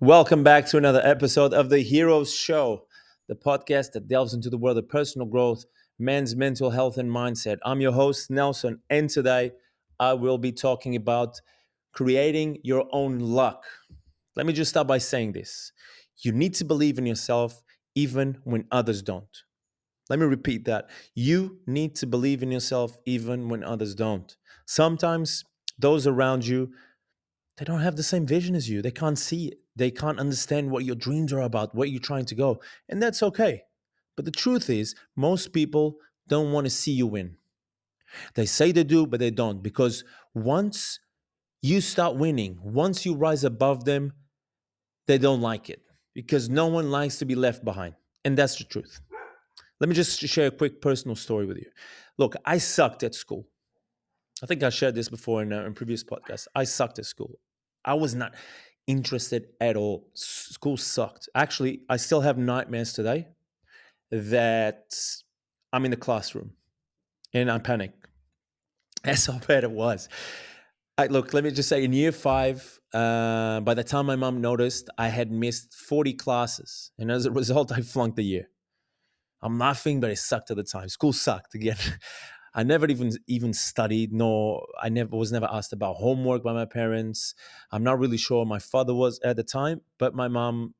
Welcome back to another episode of the Heroes Show, the podcast that delves into the world of personal growth, men's mental health, and mindset. I'm your host, Nelson, and today I will be talking about creating your own luck. Let me just start by saying this you need to believe in yourself even when others don't. Let me repeat that. You need to believe in yourself even when others don't. Sometimes those around you they don't have the same vision as you. They can't see it. They can't understand what your dreams are about, what you're trying to go. And that's okay. But the truth is, most people don't want to see you win. They say they do, but they don't. Because once you start winning, once you rise above them, they don't like it. Because no one likes to be left behind. And that's the truth. Let me just share a quick personal story with you. Look, I sucked at school. I think I shared this before in, in previous podcasts. I sucked at school. I was not interested at all. School sucked. Actually, I still have nightmares today that I'm in the classroom and I panic. That's how bad it was. I, look, let me just say in year five, uh, by the time my mom noticed, I had missed 40 classes. And as a result, I flunked the year. I'm laughing, but it sucked at the time. School sucked again. I never even even studied, nor I never was never asked about homework by my parents. I'm not really sure my father was at the time, but my mom,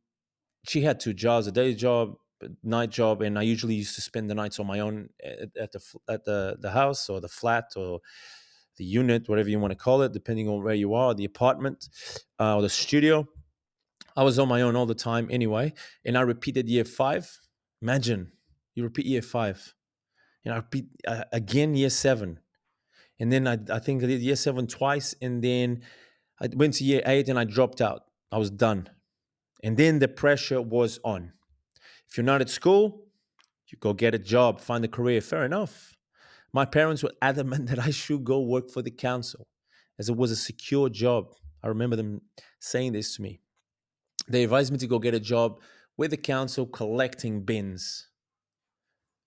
she had two jobs: a day job, a night job, and I usually used to spend the nights on my own at, at the at the the house or the flat or the unit, whatever you want to call it, depending on where you are, the apartment uh, or the studio. I was on my own all the time anyway, and I repeated year five. Imagine you repeat year five and I repeat uh, again year seven. And then I, I think I did year seven twice. And then I went to year eight and I dropped out. I was done. And then the pressure was on. If you're not at school, you go get a job, find a career. Fair enough. My parents were adamant that I should go work for the council as it was a secure job. I remember them saying this to me. They advised me to go get a job with the council collecting bins.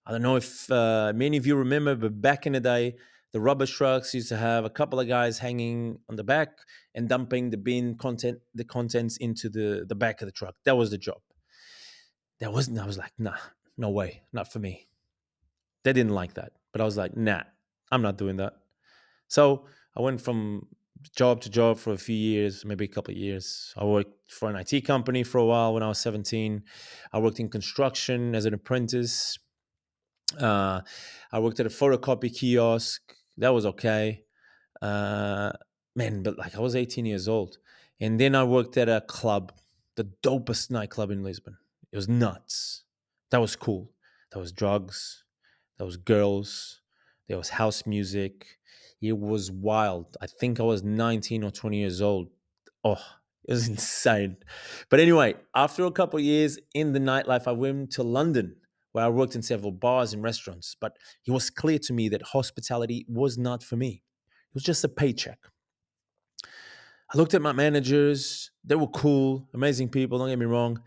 I don't know if uh, many of you remember, but back in the day, the rubbish trucks used to have a couple of guys hanging on the back and dumping the bin content, the contents into the the back of the truck. That was the job. That wasn't. I was like, nah, no way, not for me. They didn't like that, but I was like, nah, I'm not doing that. So I went from job to job for a few years, maybe a couple of years. I worked for an IT company for a while when I was 17. I worked in construction as an apprentice uh, I worked at a photocopy kiosk. That was okay. Uh, man, but like I was 18 years old. And then I worked at a club, the dopest nightclub in Lisbon. It was nuts. That was cool. That was drugs. That was girls. There was house music. It was wild. I think I was 19 or 20 years old. Oh, it was insane. But anyway, after a couple years in the nightlife, I went to London where I worked in several bars and restaurants, but it was clear to me that hospitality was not for me. It was just a paycheck. I looked at my managers, they were cool, amazing people, don't get me wrong,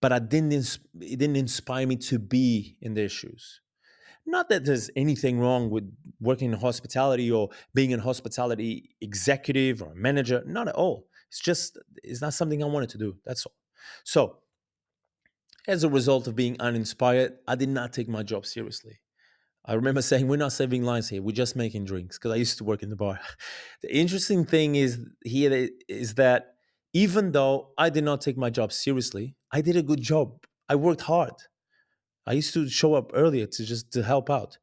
but I didn't it didn't inspire me to be in their shoes. Not that there's anything wrong with working in hospitality or being a hospitality executive or manager, not at all. It's just it's not something I wanted to do. That's all. So, as a result of being uninspired, I did not take my job seriously. I remember saying, We're not saving lives here, we're just making drinks because I used to work in the bar. The interesting thing is here is that even though I did not take my job seriously, I did a good job. I worked hard. I used to show up earlier to just to help out.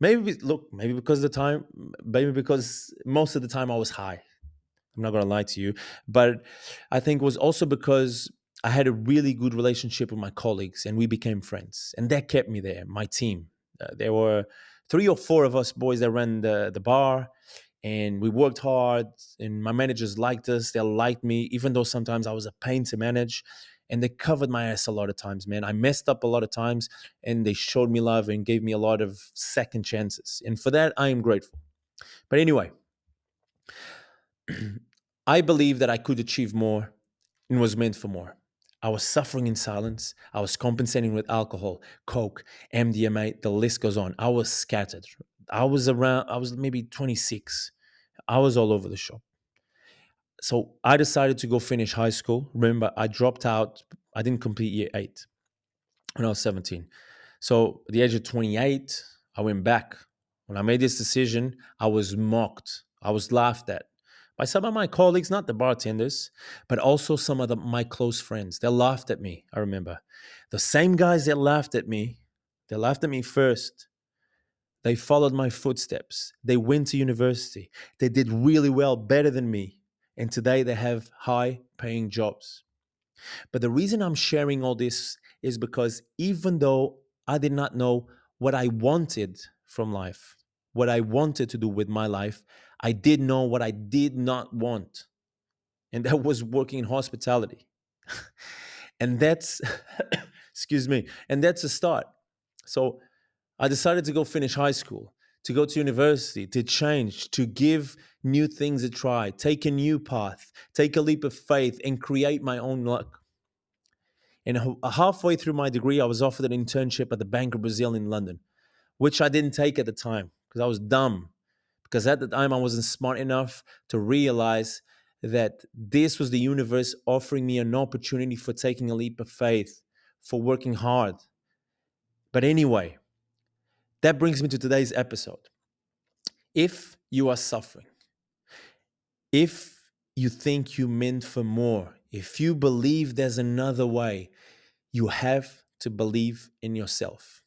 Maybe look, maybe because the time, maybe because most of the time I was high. I'm not gonna lie to you, but I think it was also because I had a really good relationship with my colleagues and we became friends. And that kept me there, my team. Uh, there were three or four of us boys that ran the, the bar and we worked hard and my managers liked us. They liked me, even though sometimes I was a pain to manage. And they covered my ass a lot of times, man. I messed up a lot of times and they showed me love and gave me a lot of second chances. And for that, I am grateful. But anyway, I believe that I could achieve more and was meant for more. I was suffering in silence. I was compensating with alcohol, coke, MDMA, the list goes on. I was scattered. I was around, I was maybe 26. I was all over the shop. So I decided to go finish high school. Remember, I dropped out, I didn't complete year eight when I was 17. So at the age of 28, I went back. When I made this decision, I was mocked, I was laughed at by some of my colleagues, not the bartenders, but also some of the, my close friends. They laughed at me, I remember. The same guys that laughed at me, they laughed at me first. They followed my footsteps. They went to university. They did really well, better than me. And today they have high paying jobs. But the reason I'm sharing all this is because even though I did not know what I wanted from life, what I wanted to do with my life, I did know what I did not want. And that was working in hospitality. and that's, excuse me, and that's a start. So I decided to go finish high school, to go to university, to change, to give new things a try, take a new path, take a leap of faith, and create my own luck. And uh, halfway through my degree, I was offered an internship at the Bank of Brazil in London, which I didn't take at the time because I was dumb because at the time I wasn't smart enough to realize that this was the universe offering me an opportunity for taking a leap of faith, for working hard. But anyway, that brings me to today's episode. If you are suffering, if you think you meant for more, if you believe there's another way, you have to believe in yourself.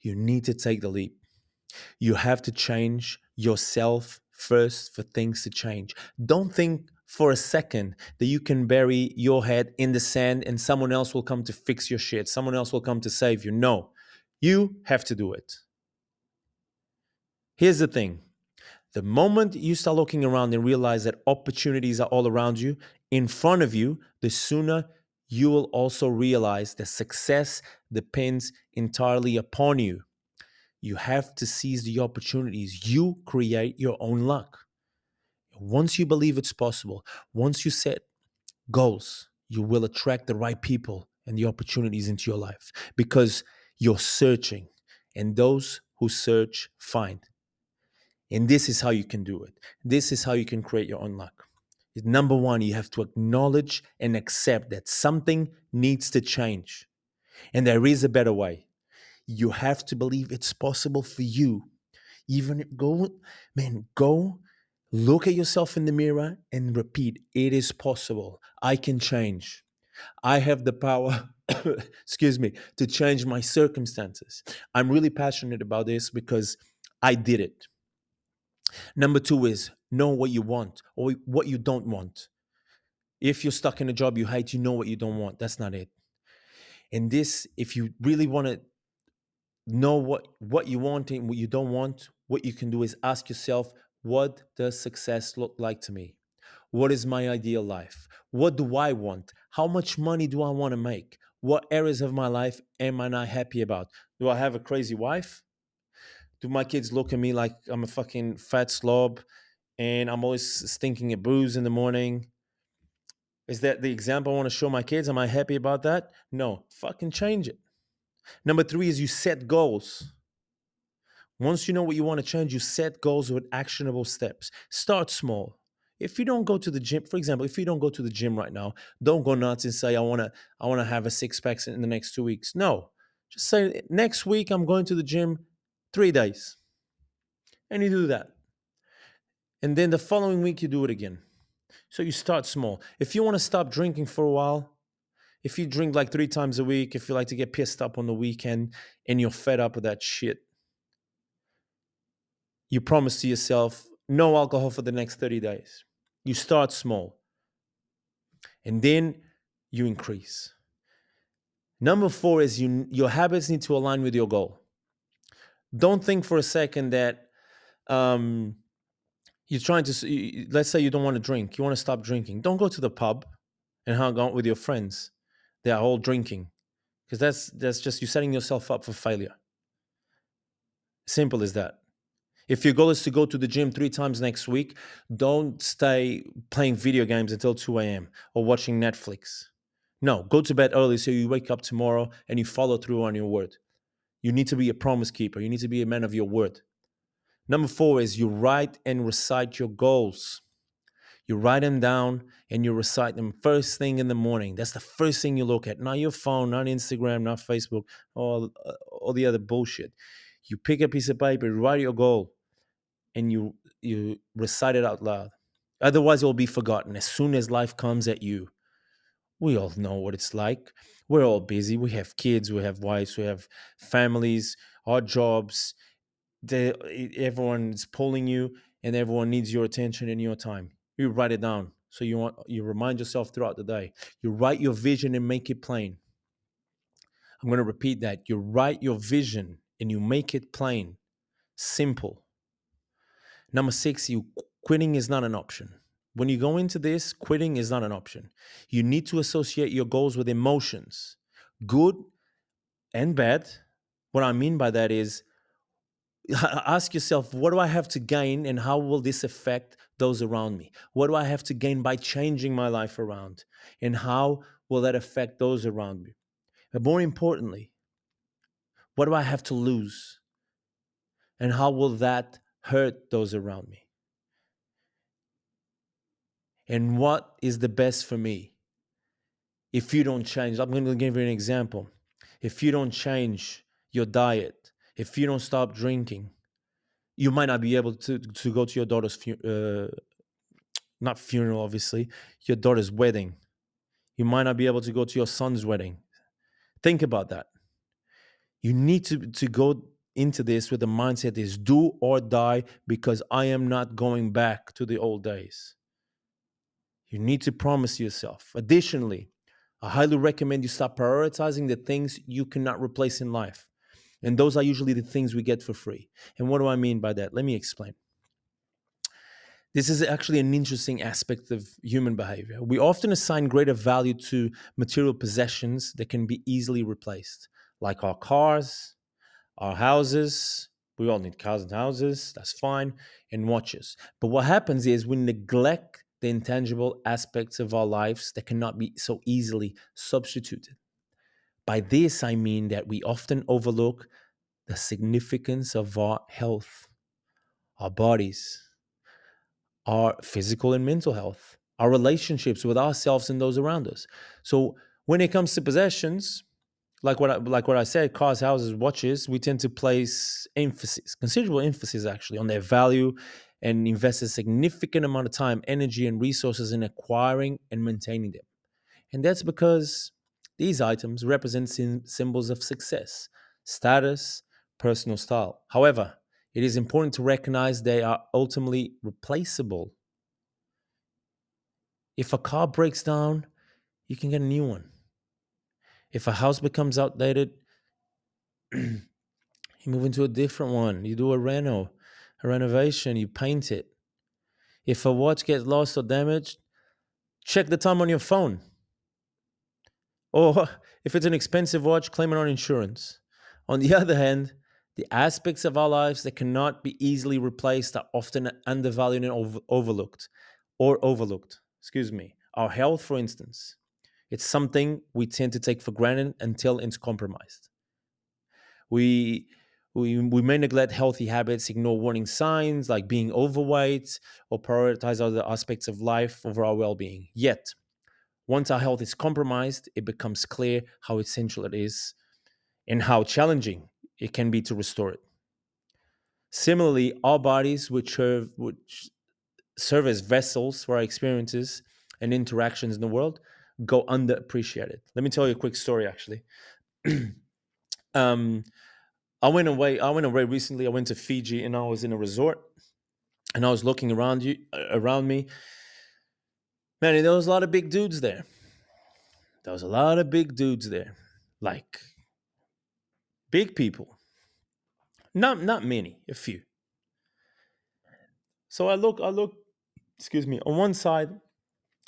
You need to take the leap. You have to change yourself first for things to change. Don't think for a second that you can bury your head in the sand and someone else will come to fix your shit. Someone else will come to save you. No, you have to do it. Here's the thing the moment you start looking around and realize that opportunities are all around you, in front of you, the sooner you will also realize that success depends entirely upon you. You have to seize the opportunities. You create your own luck. Once you believe it's possible, once you set goals, you will attract the right people and the opportunities into your life because you're searching, and those who search find. And this is how you can do it. This is how you can create your own luck. Number one, you have to acknowledge and accept that something needs to change. And there is a better way you have to believe it's possible for you. Even go, man, go look at yourself in the mirror and repeat, it is possible. I can change. I have the power, excuse me, to change my circumstances. I'm really passionate about this because I did it. Number two is know what you want or what you don't want. If you're stuck in a job you hate, you know what you don't want. That's not it. And this, if you really want to know what what you want and what you don't want. What you can do is ask yourself what does success look like to me? What is my ideal life? What do i want? How much money do i want to make? What areas of my life am i not happy about? Do i have a crazy wife? Do my kids look at me like i'm a fucking fat slob and i'm always stinking of booze in the morning? Is that the example i want to show my kids? Am i happy about that? No. Fucking change it Number three is you set goals. Once you know what you want to change, you set goals with actionable steps. Start small. If you don't go to the gym, for example, if you don't go to the gym right now, don't go nuts and say I want to I want to have a six pack in the next 2 weeks. No. Just say next week I'm going to the gym 3 days. And you do that. And then the following week you do it again. So you start small. If you want to stop drinking for a while, if you drink like three times a week, if you like to get pissed up on the weekend and you're fed up with that shit, you promise to yourself no alcohol for the next 30 days. You start small and then you increase. Number four is you, your habits need to align with your goal. Don't think for a second that um, you're trying to, let's say you don't want to drink, you want to stop drinking. Don't go to the pub and hang out with your friends they are all drinking because that's that's just you setting yourself up for failure. Simple as that. If your goal is to go to the gym three times next week don't stay playing video games until 2 a.m or watching netflix. No go to bed early so you wake up tomorrow and you follow through on your word. You need to be a promise keeper. You need to be a man of your word. Number four is you write and recite your goals. You write them down and you recite them first thing in the morning. That's the first thing you look at. Not your phone, not Instagram, not Facebook, all, uh, all the other bullshit. You pick a piece of paper, write your goal, and you you recite it out loud. Otherwise, it will be forgotten as soon as life comes at you. We all know what it's like. We're all busy. We have kids, we have wives, we have families, our jobs. They, everyone is pulling you, and everyone needs your attention and your time. You write it down. So you want you remind yourself throughout the day. You write your vision and make it plain. I'm going to repeat that. You write your vision and you make it plain, simple. Number six, you quitting is not an option. When you go into this, quitting is not an option. You need to associate your goals with emotions, good and bad. What I mean by that is ask yourself, what do I have to gain and how will this affect those around me? What do I have to gain by changing my life around? And how will that affect those around me? But more importantly, what do I have to lose? And how will that hurt those around me? And what is the best for me? If you don't change, I'm going to give you an example. If you don't change your diet, if you don't stop drinking, you might not be able to, to go to your daughter's, uh, not funeral, obviously, your daughter's wedding. You might not be able to go to your son's wedding. Think about that. You need to, to go into this with the mindset is do or die because I am not going back to the old days. You need to promise yourself. Additionally, I highly recommend you start prioritizing the things you cannot replace in life. And those are usually the things we get for free. And what do I mean by that? Let me explain. This is actually an interesting aspect of human behavior. We often assign greater value to material possessions that can be easily replaced, like our cars, our houses. We all need cars and houses, that's fine, and watches. But what happens is we neglect the intangible aspects of our lives that cannot be so easily substituted. By this, I mean that we often overlook the significance of our health, our bodies, our physical and mental health, our relationships with ourselves and those around us. So, when it comes to possessions, like what I, like what I said, cars, houses, watches, we tend to place emphasis, considerable emphasis actually, on their value and invest a significant amount of time, energy, and resources in acquiring and maintaining them. And that's because these items represent symbols of success, status, personal style. However, it is important to recognize they are ultimately replaceable. If a car breaks down, you can get a new one. If a house becomes outdated, you move into a different one. You do a reno a renovation, you paint it. If a watch gets lost or damaged, check the time on your phone. Or if it's an expensive watch, claim it on insurance. On the other hand, the aspects of our lives that cannot be easily replaced are often undervalued and over- overlooked, or overlooked. Excuse me. Our health, for instance, it's something we tend to take for granted until it's compromised. We we, we may neglect healthy habits, ignore warning signs like being overweight, or prioritize other aspects of life over our well being. Yet, once our health is compromised, it becomes clear how essential it is and how challenging it can be to restore it. Similarly, our bodies, which serve, which serve as vessels for our experiences and interactions in the world, go underappreciated. Let me tell you a quick story actually. um, I went away. I went away recently. I went to Fiji and I was in a resort, and I was looking around you uh, around me. Man, there was a lot of big dudes there. There was a lot of big dudes there, like big people. Not not many, a few. So I look, I look, excuse me, on one side,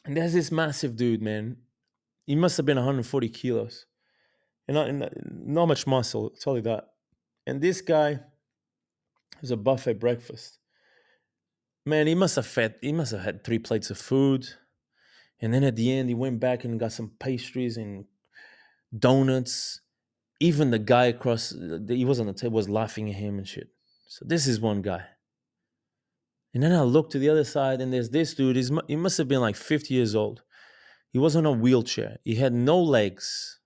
and there's this massive dude, man. He must have been 140 kilos, and not, and uh, not much muscle. I'll tell you that. And this guy was a buffet breakfast. Man, he must have fed, he must have had three plates of food. And then at the end, he went back and got some pastries and donuts. Even the guy across, uh, he was on the table, was laughing at him and shit. So this is one guy. And then I look to the other side, and there's this dude. He's, he must have been like 50 years old. He was on a wheelchair. He had no legs.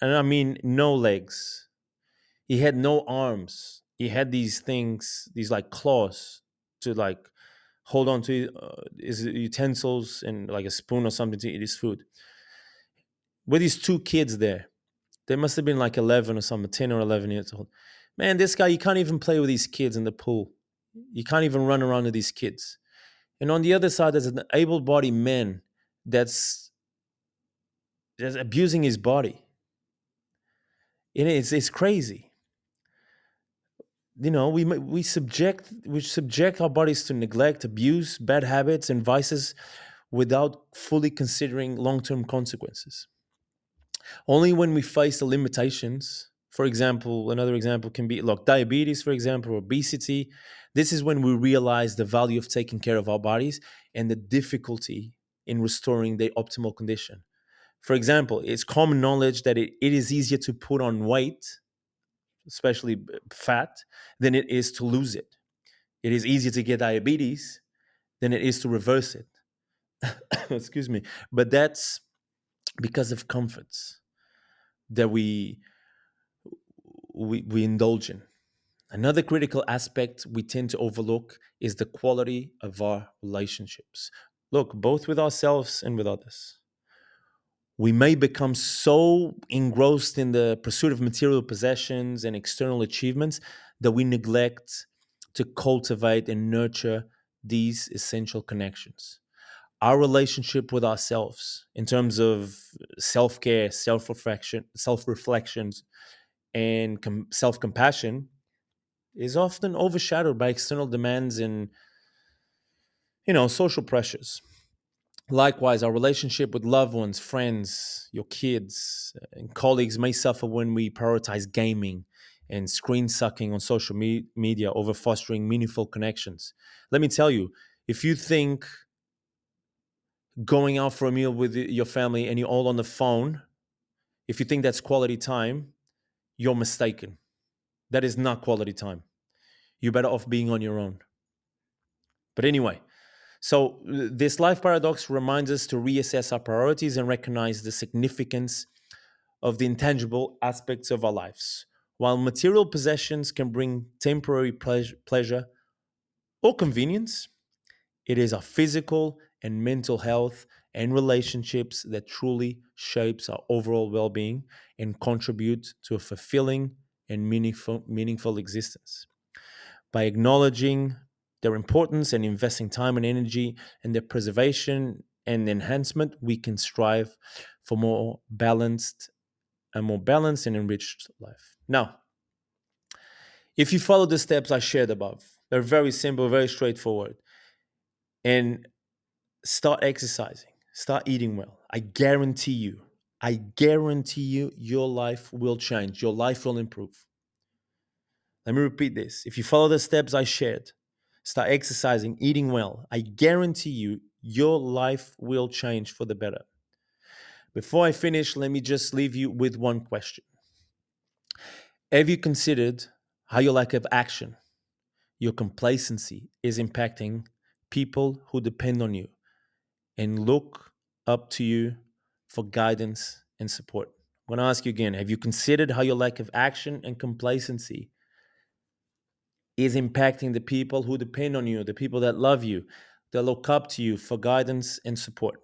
And I mean, no legs. He had no arms. He had these things, these like claws to like hold on to uh, his utensils and like a spoon or something to eat his food. With his two kids there, they must have been like 11 or something, 10 or 11 years old. Man, this guy, you can't even play with these kids in the pool. You can't even run around with these kids. And on the other side, there's an able bodied man that's, that's abusing his body. And it's, it's crazy you know we we subject we subject our bodies to neglect abuse bad habits and vices without fully considering long-term consequences. Only when we face the limitations for example another example can be like diabetes for example obesity this is when we realize the value of taking care of our bodies and the difficulty in restoring their optimal condition. For example it's common knowledge that it, it is easier to put on weight especially fat, than it is to lose it. It is easier to get diabetes than it is to reverse it. Excuse me. But that's because of comforts that we, we, we indulge in. Another critical aspect we tend to overlook is the quality of our relationships. Look, both with ourselves and with others we may become so engrossed in the pursuit of material possessions and external achievements that we neglect to cultivate and nurture these essential connections. Our relationship with ourselves, in terms of self care, self reflection, self reflections, and com- self compassion, is often overshadowed by external demands and, you know, social pressures. Likewise, our relationship with loved ones, friends, your kids, and colleagues may suffer when we prioritize gaming and screen sucking on social me- media over fostering meaningful connections. Let me tell you, if you think going out for a meal with your family and you're all on the phone, if you think that's quality time, you're mistaken. That is not quality time. You're better off being on your own. But anyway, so, this life paradox reminds us to reassess our priorities and recognize the significance of the intangible aspects of our lives. While material possessions can bring temporary pleasure or convenience, it is our physical and mental health and relationships that truly shapes our overall well-being and contribute to a fulfilling and meaningful meaningful existence. By acknowledging their importance and investing time and energy in their preservation and enhancement, we can strive for more balanced, a more balanced and enriched life. Now, if you follow the steps I shared above, they're very simple, very straightforward, and start exercising, start eating well. I guarantee you, I guarantee you, your life will change, your life will improve. Let me repeat this. If you follow the steps I shared, start exercising, eating well, I guarantee you, your life will change for the better. Before I finish, let me just leave you with one question. Have you considered how your lack of action, your complacency is impacting people who depend on you and look up to you for guidance and support? I'm going to ask you again have you considered how your lack of action and complacency is impacting the people who depend on you, the people that love you, that look up to you for guidance and support.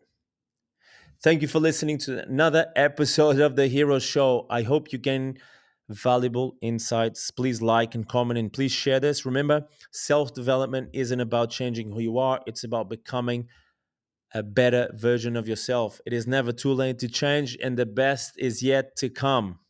Thank you for listening to another episode of The Hero Show. I hope you gain valuable insights. Please like and comment and please share this. Remember, self development isn't about changing who you are, it's about becoming a better version of yourself. It is never too late to change, and the best is yet to come.